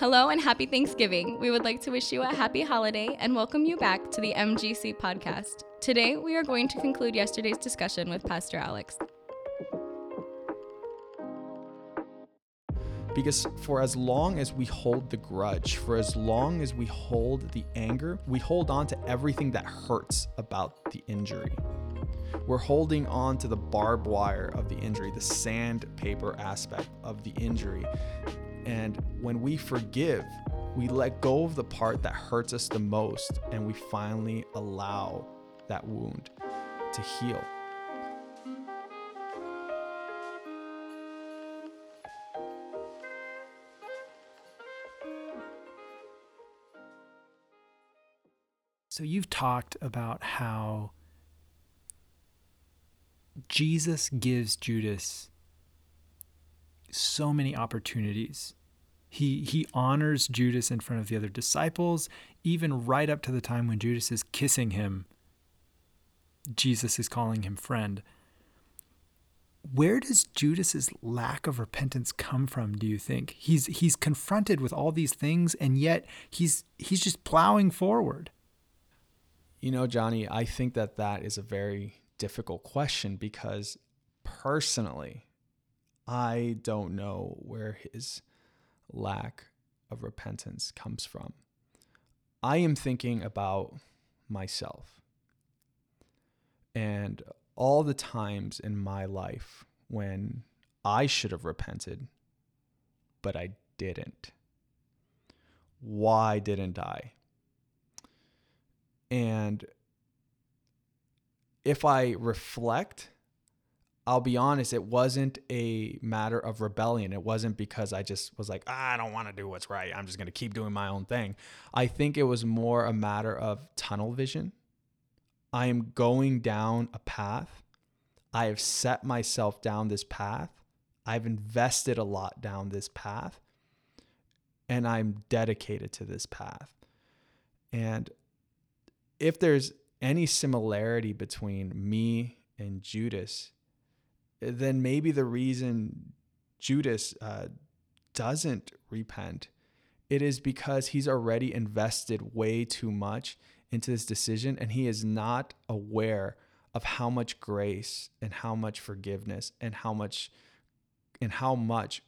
Hello and happy Thanksgiving. We would like to wish you a happy holiday and welcome you back to the MGC podcast. Today, we are going to conclude yesterday's discussion with Pastor Alex. Because for as long as we hold the grudge, for as long as we hold the anger, we hold on to everything that hurts about the injury. We're holding on to the barbed wire of the injury, the sandpaper aspect of the injury. And when we forgive, we let go of the part that hurts us the most and we finally allow that wound to heal. So you've talked about how Jesus gives Judas so many opportunities. He he honors Judas in front of the other disciples, even right up to the time when Judas is kissing him. Jesus is calling him friend. Where does Judas's lack of repentance come from, do you think? He's he's confronted with all these things and yet he's he's just plowing forward. You know, Johnny, I think that that is a very difficult question because personally, I don't know where his lack of repentance comes from. I am thinking about myself and all the times in my life when I should have repented, but I didn't. Why didn't I? And if I reflect, I'll be honest, it wasn't a matter of rebellion. It wasn't because I just was like, ah, I don't want to do what's right. I'm just going to keep doing my own thing. I think it was more a matter of tunnel vision. I am going down a path. I have set myself down this path. I've invested a lot down this path. And I'm dedicated to this path. And if there's any similarity between me and Judas, then maybe the reason Judas uh, doesn't repent, it is because he's already invested way too much into this decision and he is not aware of how much grace and how much forgiveness and how much and how much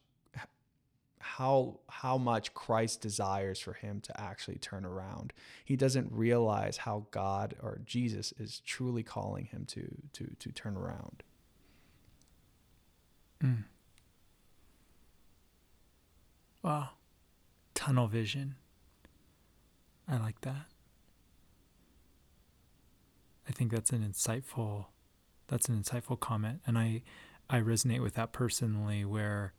how how much Christ desires for him to actually turn around. He doesn't realize how God or Jesus is truly calling him to to to turn around. Mm. Wow. Tunnel vision. I like that. I think that's an insightful that's an insightful comment and I I resonate with that personally where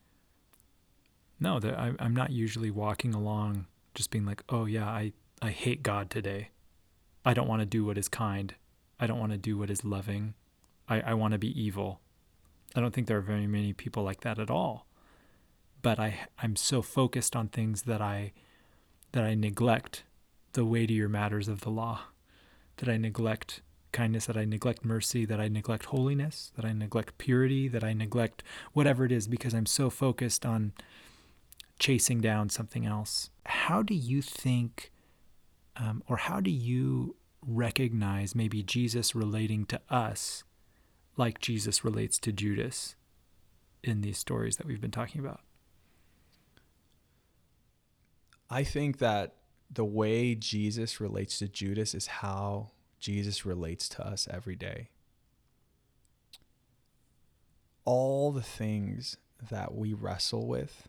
no, that I, I'm not usually walking along just being like, oh yeah, I, I hate God today. I don't want to do what is kind. I don't want to do what is loving. I, I want to be evil. I don't think there are very many people like that at all. But I I'm so focused on things that I that I neglect the weightier matters of the law. That I neglect kindness, that I neglect mercy, that I neglect holiness, that I neglect purity, that I neglect whatever it is because I'm so focused on chasing down something else. How do you think, um, or how do you recognize maybe Jesus relating to us like Jesus relates to Judas in these stories that we've been talking about? I think that the way Jesus relates to Judas is how Jesus relates to us every day. All the things that we wrestle with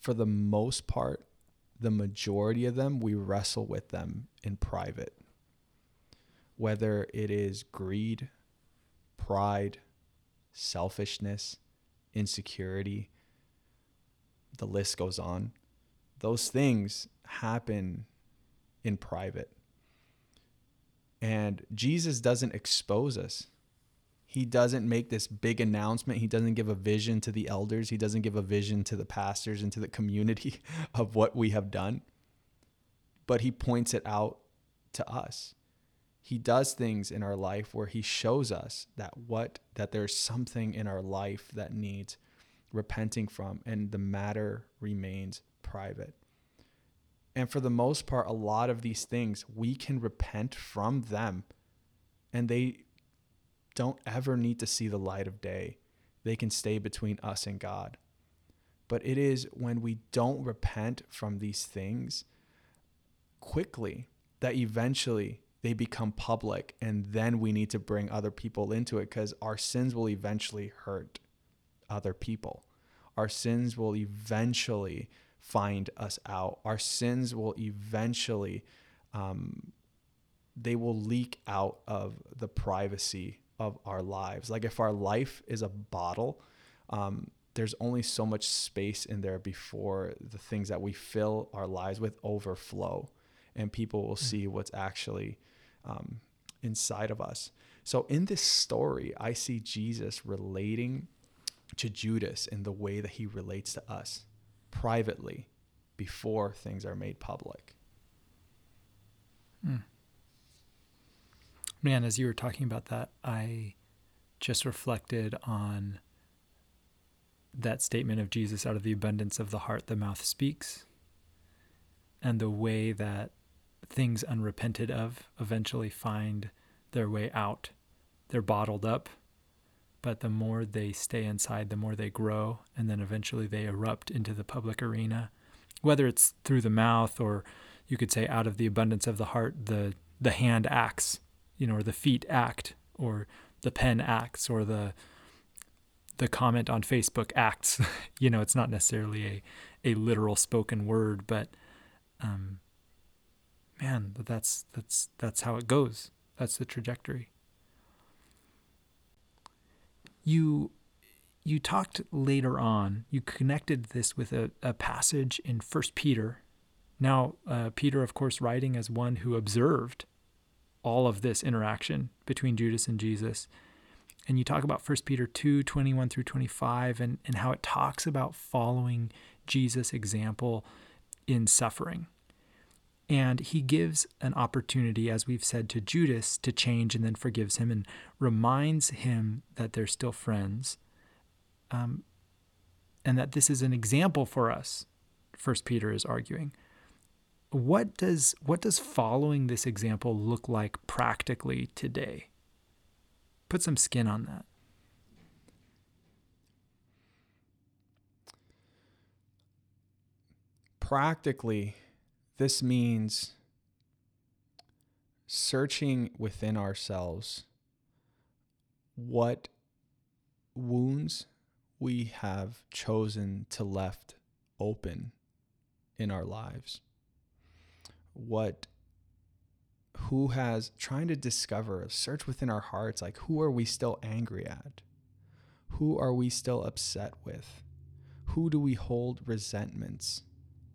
for the most part, the majority of them, we wrestle with them in private. Whether it is greed, pride, selfishness, insecurity, the list goes on. Those things happen in private. And Jesus doesn't expose us he doesn't make this big announcement. He doesn't give a vision to the elders. He doesn't give a vision to the pastors and to the community of what we have done. But he points it out to us. He does things in our life where he shows us that what that there's something in our life that needs repenting from and the matter remains private. And for the most part, a lot of these things we can repent from them and they don't ever need to see the light of day. They can stay between us and God. But it is when we don't repent from these things quickly that eventually they become public and then we need to bring other people into it because our sins will eventually hurt other people. Our sins will eventually find us out. Our sins will eventually, um, they will leak out of the privacy of our lives. Like if our life is a bottle, um, there's only so much space in there before the things that we fill our lives with overflow and people will see what's actually um, inside of us. So in this story, I see Jesus relating to Judas in the way that he relates to us privately before things are made public. Mm. Man, as you were talking about that, I just reflected on that statement of Jesus out of the abundance of the heart, the mouth speaks, and the way that things unrepented of eventually find their way out. They're bottled up but the more they stay inside, the more they grow, and then eventually they erupt into the public arena, whether it's through the mouth or you could say out of the abundance of the heart, the the hand acts, you know, or the feet act, or the pen acts, or the the comment on Facebook acts. you know, it's not necessarily a a literal spoken word, but um, man, that's that's that's how it goes. That's the trajectory. You you talked later on you connected this with a, a passage in first peter. Now uh, peter of course writing as one who observed all of this interaction between judas and jesus. And you talk about first peter 2 21 through 25 and, and how it talks about following jesus example in suffering and he gives an opportunity, as we've said, to Judas to change and then forgives him and reminds him that they're still friends um, and that this is an example for us, First Peter is arguing. What does, what does following this example look like practically today? Put some skin on that. Practically, this means searching within ourselves what wounds we have chosen to left open in our lives. What who has trying to discover search within our hearts like who are we still angry at? Who are we still upset with? Who do we hold resentments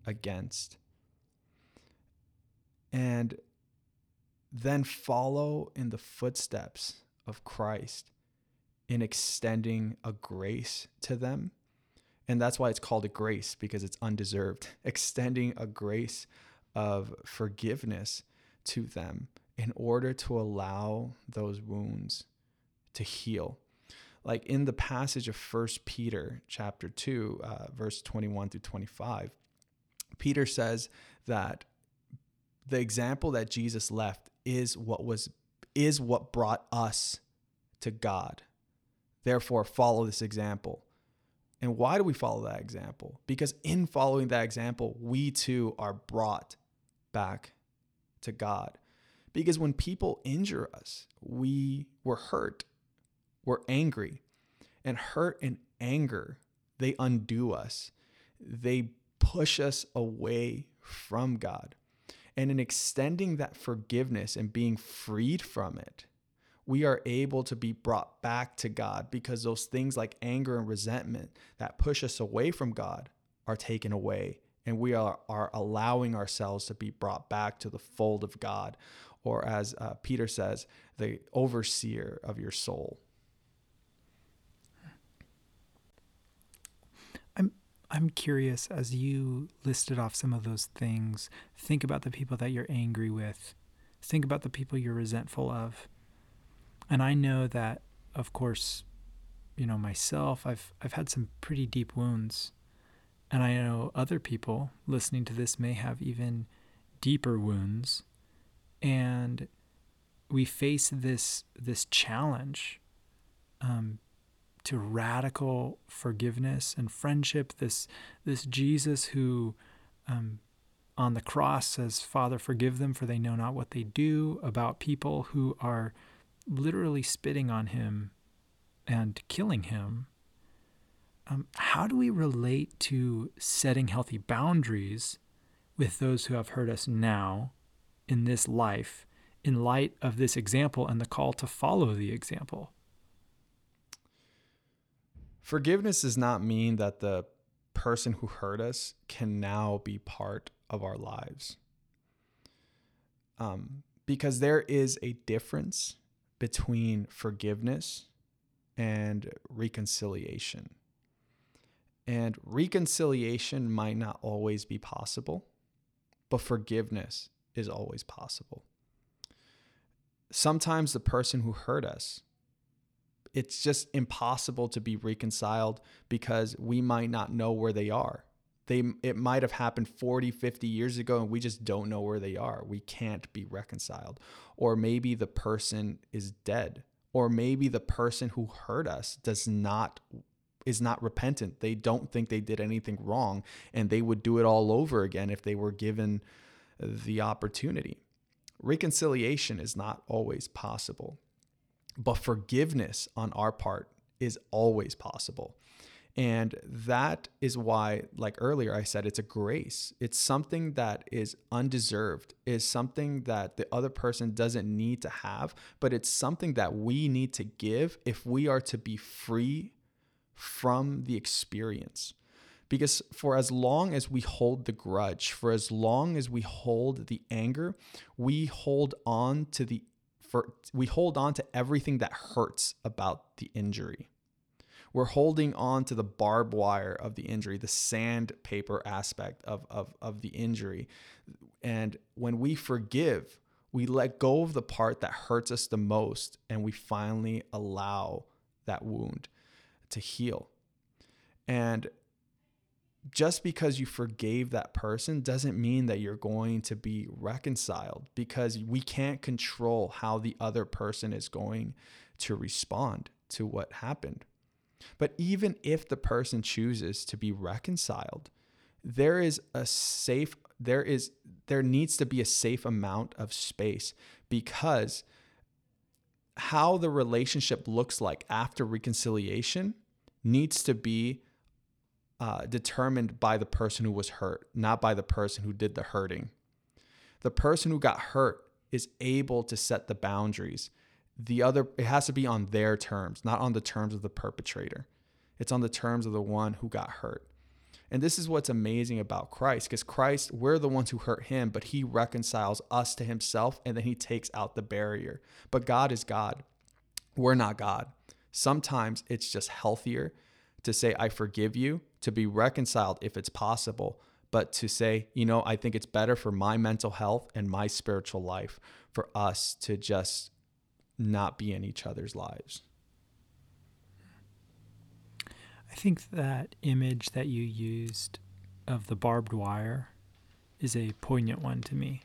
against and then follow in the footsteps of Christ in extending a grace to them. And that's why it's called a grace because it's undeserved. Extending a grace of forgiveness to them in order to allow those wounds to heal. Like in the passage of First Peter chapter 2, uh, verse 21 through 25, Peter says that the example that Jesus left is what was is what brought us to God. Therefore, follow this example. And why do we follow that example? Because in following that example, we too are brought back to God. Because when people injure us, we were hurt, we're angry. And hurt and anger, they undo us. They push us away from God. And in extending that forgiveness and being freed from it, we are able to be brought back to God because those things like anger and resentment that push us away from God are taken away. And we are, are allowing ourselves to be brought back to the fold of God, or as uh, Peter says, the overseer of your soul. I'm curious as you listed off some of those things, think about the people that you're angry with, think about the people you're resentful of. And I know that of course, you know, myself, I've I've had some pretty deep wounds. And I know other people listening to this may have even deeper wounds. And we face this this challenge um, to radical forgiveness and friendship. This this Jesus who um, on the cross says, "Father, forgive them, for they know not what they do." About people who are literally spitting on him and killing him. Um, how do we relate to setting healthy boundaries with those who have hurt us now in this life in light of this example and the call to follow the example? Forgiveness does not mean that the person who hurt us can now be part of our lives. Um, because there is a difference between forgiveness and reconciliation. And reconciliation might not always be possible, but forgiveness is always possible. Sometimes the person who hurt us, it's just impossible to be reconciled because we might not know where they are. They it might have happened 40, 50 years ago and we just don't know where they are. We can't be reconciled. Or maybe the person is dead or maybe the person who hurt us does not is not repentant. They don't think they did anything wrong and they would do it all over again if they were given the opportunity. Reconciliation is not always possible, but forgiveness on our part is always possible. And that is why, like earlier, I said it's a grace. It's something that is undeserved, is something that the other person doesn't need to have, but it's something that we need to give if we are to be free from the experience. Because for as long as we hold the grudge, for as long as we hold the anger, we hold on to the for we hold on to everything that hurts about the injury. We're holding on to the barbed wire of the injury, the sandpaper aspect of, of, of the injury. And when we forgive, we let go of the part that hurts us the most and we finally allow that wound to heal. And just because you forgave that person doesn't mean that you're going to be reconciled because we can't control how the other person is going to respond to what happened. But even if the person chooses to be reconciled, there is a safe there is there needs to be a safe amount of space because how the relationship looks like after reconciliation needs to be uh, determined by the person who was hurt, not by the person who did the hurting. The person who got hurt is able to set the boundaries. The other it has to be on their terms not on the terms of the perpetrator. It's on the terms of the one who got hurt. And this is what's amazing about christ because christ we're the ones who hurt him but he reconciles us to himself and then he takes out the barrier. But god is god. We're not god. Sometimes it's just healthier to say i forgive you to be reconciled if it's possible but to say you know i think it's better for my mental health and my spiritual life for us to just not be in each other's lives. I think that image that you used of the barbed wire is a poignant one to me.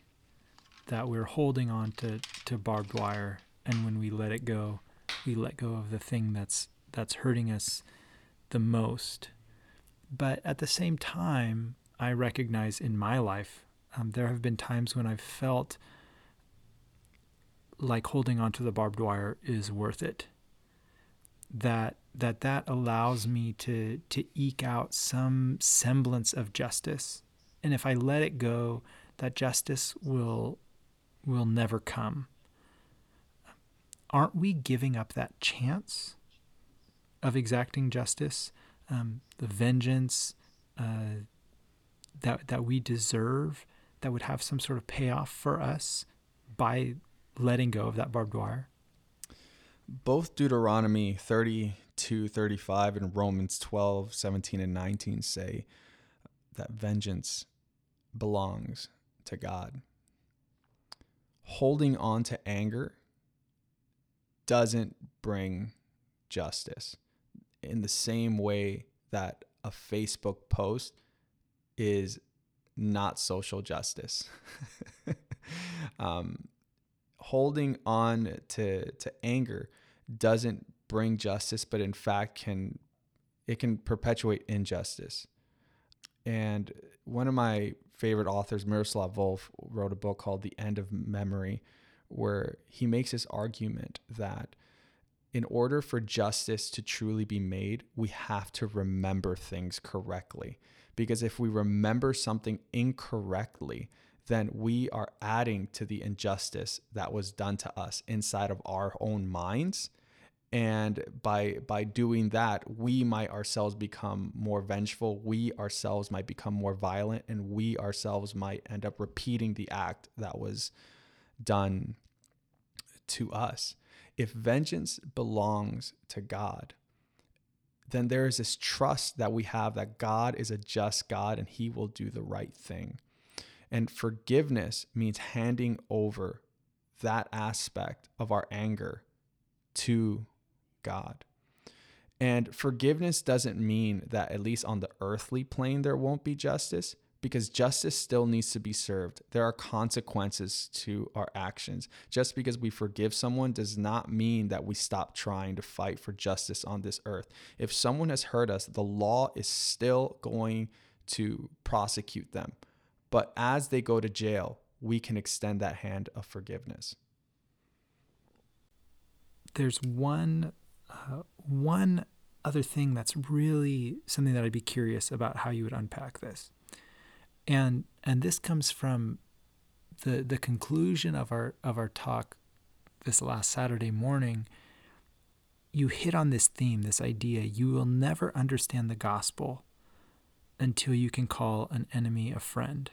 That we're holding on to, to barbed wire, and when we let it go, we let go of the thing that's that's hurting us the most. But at the same time, I recognize in my life um, there have been times when I've felt like holding onto the barbed wire is worth it. That that that allows me to to eke out some semblance of justice. And if I let it go, that justice will will never come. Aren't we giving up that chance of exacting justice, um, the vengeance uh, that that we deserve, that would have some sort of payoff for us by letting go of that barbed wire? Both Deuteronomy 32, 35 and Romans 12, 17 and 19 say that vengeance belongs to God. Holding on to anger doesn't bring justice in the same way that a Facebook post is not social justice. um, holding on to to anger doesn't bring justice, but in fact can it can perpetuate injustice. And one of my favorite authors, Miroslav Volf, wrote a book called The End of Memory, where he makes this argument that in order for justice to truly be made, we have to remember things correctly. Because if we remember something incorrectly, then we are adding to the injustice that was done to us inside of our own minds. And by by doing that, we might ourselves become more vengeful. We ourselves might become more violent, and we ourselves might end up repeating the act that was done to us. If vengeance belongs to God, then there is this trust that we have that God is a just God and he will do the right thing. And forgiveness means handing over that aspect of our anger to God. And forgiveness doesn't mean that, at least on the earthly plane, there won't be justice because justice still needs to be served. There are consequences to our actions. Just because we forgive someone does not mean that we stop trying to fight for justice on this earth. If someone has hurt us, the law is still going to prosecute them. But as they go to jail, we can extend that hand of forgiveness. There's one uh, one other thing that's really something that I'd be curious about how you would unpack this and and this comes from the the conclusion of our of our talk this last Saturday morning you hit on this theme this idea you will never understand the gospel until you can call an enemy a friend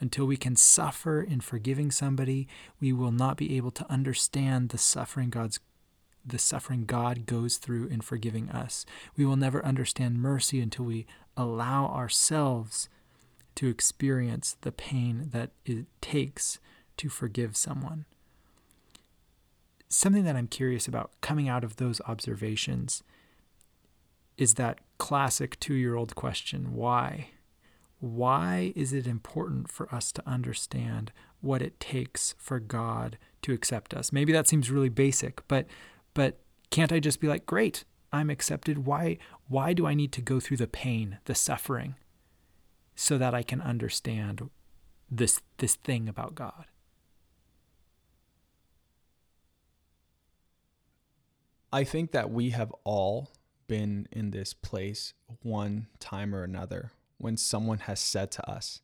until we can suffer in forgiving somebody we will not be able to understand the suffering God's the suffering God goes through in forgiving us. We will never understand mercy until we allow ourselves to experience the pain that it takes to forgive someone. Something that I'm curious about coming out of those observations is that classic two year old question why? Why is it important for us to understand what it takes for God to accept us? Maybe that seems really basic, but but can't I just be like, great, I'm accepted? Why why do I need to go through the pain, the suffering? So that I can understand this this thing about God. I think that we have all been in this place one time or another when someone has said to us,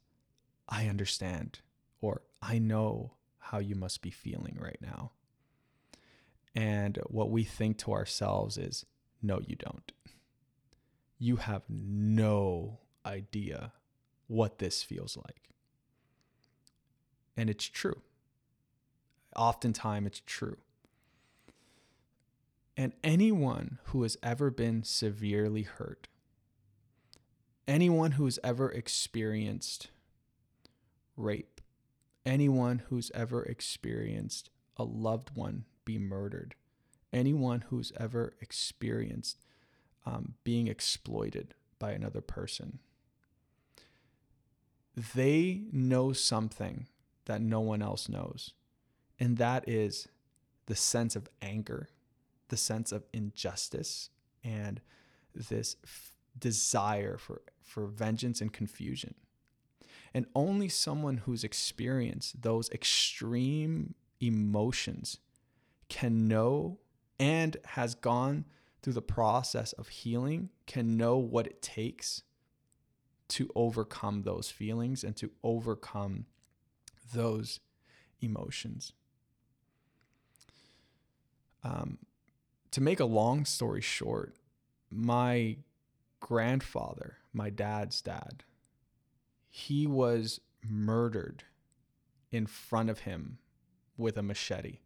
I understand, or I know how you must be feeling right now. And what we think to ourselves is, no, you don't. You have no idea what this feels like. And it's true. Oftentimes, it's true. And anyone who has ever been severely hurt, anyone who has ever experienced rape, anyone who's ever experienced a loved one be murdered, anyone who's ever experienced um, being exploited by another person, they know something that no one else knows. And that is the sense of anger, the sense of injustice, and this f- desire for, for vengeance and confusion. And only someone who's experienced those extreme emotions can know and has gone through the process of healing can know what it takes to overcome those feelings and to overcome those emotions. Um, to make a long story short, my grandfather, my dad's dad, he was murdered in front of him with a machete.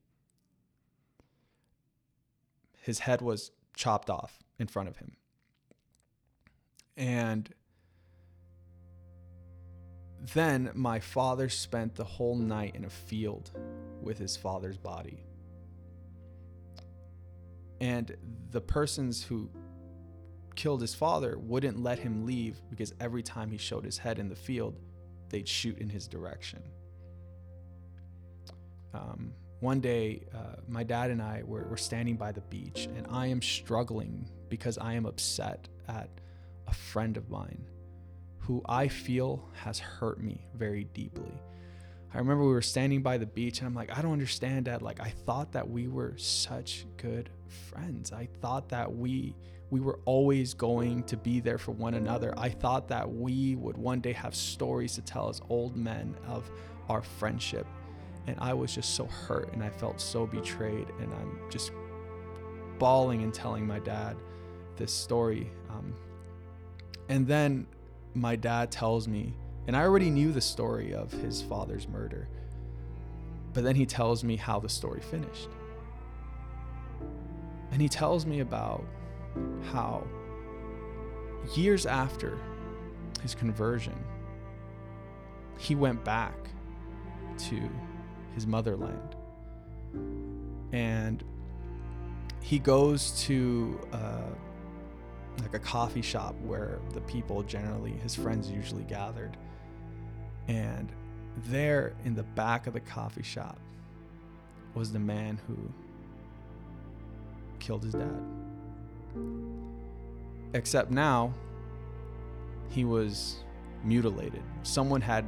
His head was chopped off in front of him. And then my father spent the whole night in a field with his father's body. And the persons who killed his father wouldn't let him leave because every time he showed his head in the field, they'd shoot in his direction. Um, one day, uh, my dad and I were, were standing by the beach, and I am struggling because I am upset at a friend of mine who I feel has hurt me very deeply. I remember we were standing by the beach and I'm like, I don't understand, Dad. Like, I thought that we were such good friends. I thought that we we were always going to be there for one another. I thought that we would one day have stories to tell as old men of our friendship. And I was just so hurt and I felt so betrayed. And I'm just bawling and telling my dad this story. Um, and then my dad tells me, and I already knew the story of his father's murder, but then he tells me how the story finished. And he tells me about how years after his conversion, he went back to his motherland. And he goes to uh, like a coffee shop where the people generally, his friends usually gathered. And there in the back of the coffee shop was the man who killed his dad. Except now, he was mutilated. Someone had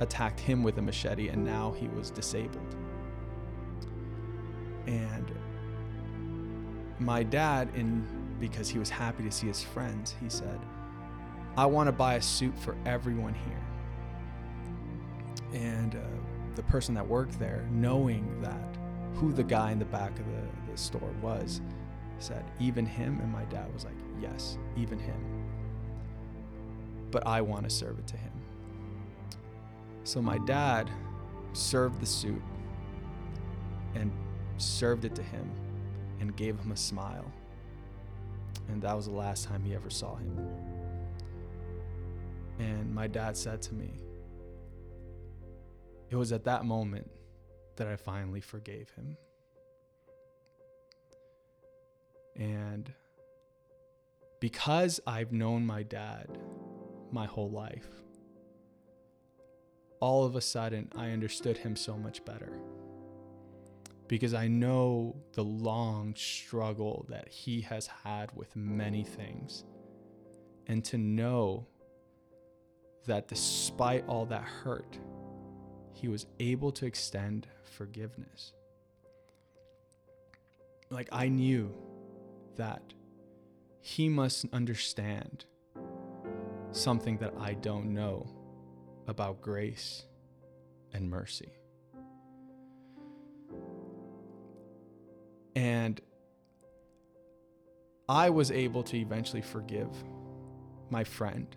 attacked him with a machete, and now he was disabled. And my dad, in because he was happy to see his friends, he said, "I want to buy a suit for everyone here." And uh, the person that worked there, knowing that who the guy in the back of the, the store was, said, even him? And my dad was like, yes, even him. But I want to serve it to him. So my dad served the suit and served it to him and gave him a smile. And that was the last time he ever saw him. And my dad said to me, it was at that moment that I finally forgave him. And because I've known my dad my whole life, all of a sudden I understood him so much better. Because I know the long struggle that he has had with many things. And to know that despite all that hurt, he was able to extend forgiveness. Like I knew that he must understand something that I don't know about grace and mercy. And I was able to eventually forgive my friend,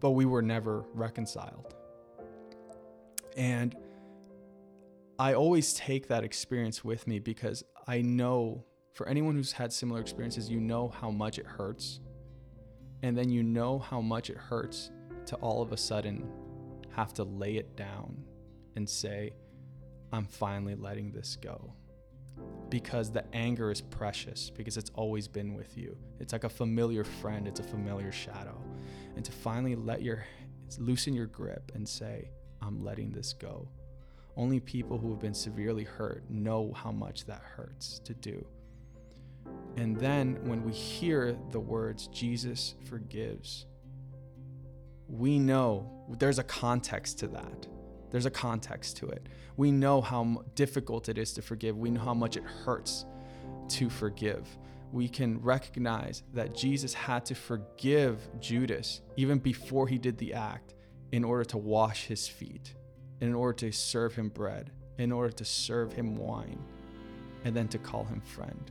but we were never reconciled. And I always take that experience with me because I know for anyone who's had similar experiences, you know how much it hurts. And then you know how much it hurts to all of a sudden have to lay it down and say, I'm finally letting this go. Because the anger is precious, because it's always been with you. It's like a familiar friend, it's a familiar shadow. And to finally let your loosen your grip and say, I'm letting this go. Only people who have been severely hurt know how much that hurts to do. And then when we hear the words, Jesus forgives, we know there's a context to that. There's a context to it. We know how difficult it is to forgive. We know how much it hurts to forgive. We can recognize that Jesus had to forgive Judas even before he did the act in order to wash his feet, in order to serve him bread, in order to serve him wine, and then to call him friend.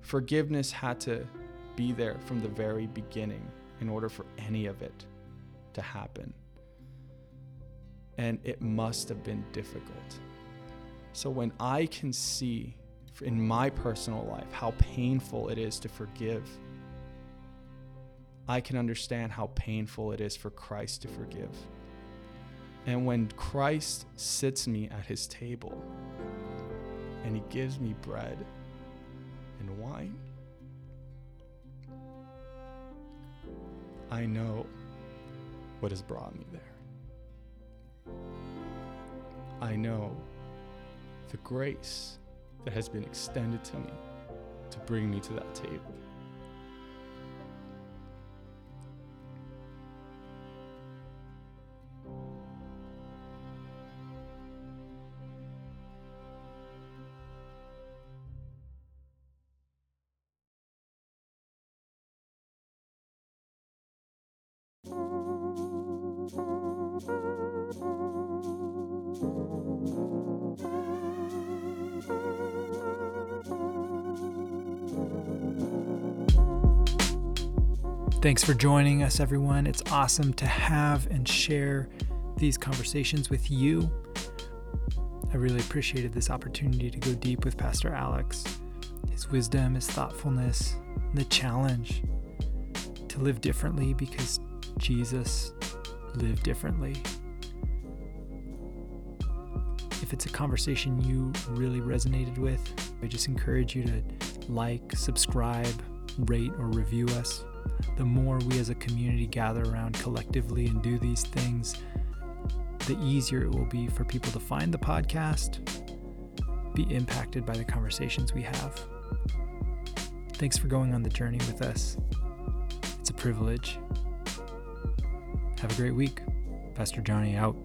Forgiveness had to be there from the very beginning in order for any of it to happen. And it must have been difficult. So when I can see in my personal life how painful it is to forgive, I can understand how painful it is for Christ to forgive. And when Christ sits me at his table and he gives me bread and wine. I know what has brought me there. I know the grace that has been extended to me to bring me to that table. Thanks for joining us, everyone. It's awesome to have and share these conversations with you. I really appreciated this opportunity to go deep with Pastor Alex. His wisdom, his thoughtfulness, the challenge to live differently because Jesus lived differently. If it's a conversation you really resonated with, I just encourage you to like, subscribe, rate, or review us. The more we as a community gather around collectively and do these things, the easier it will be for people to find the podcast, be impacted by the conversations we have. Thanks for going on the journey with us. It's a privilege. Have a great week. Pastor Johnny out.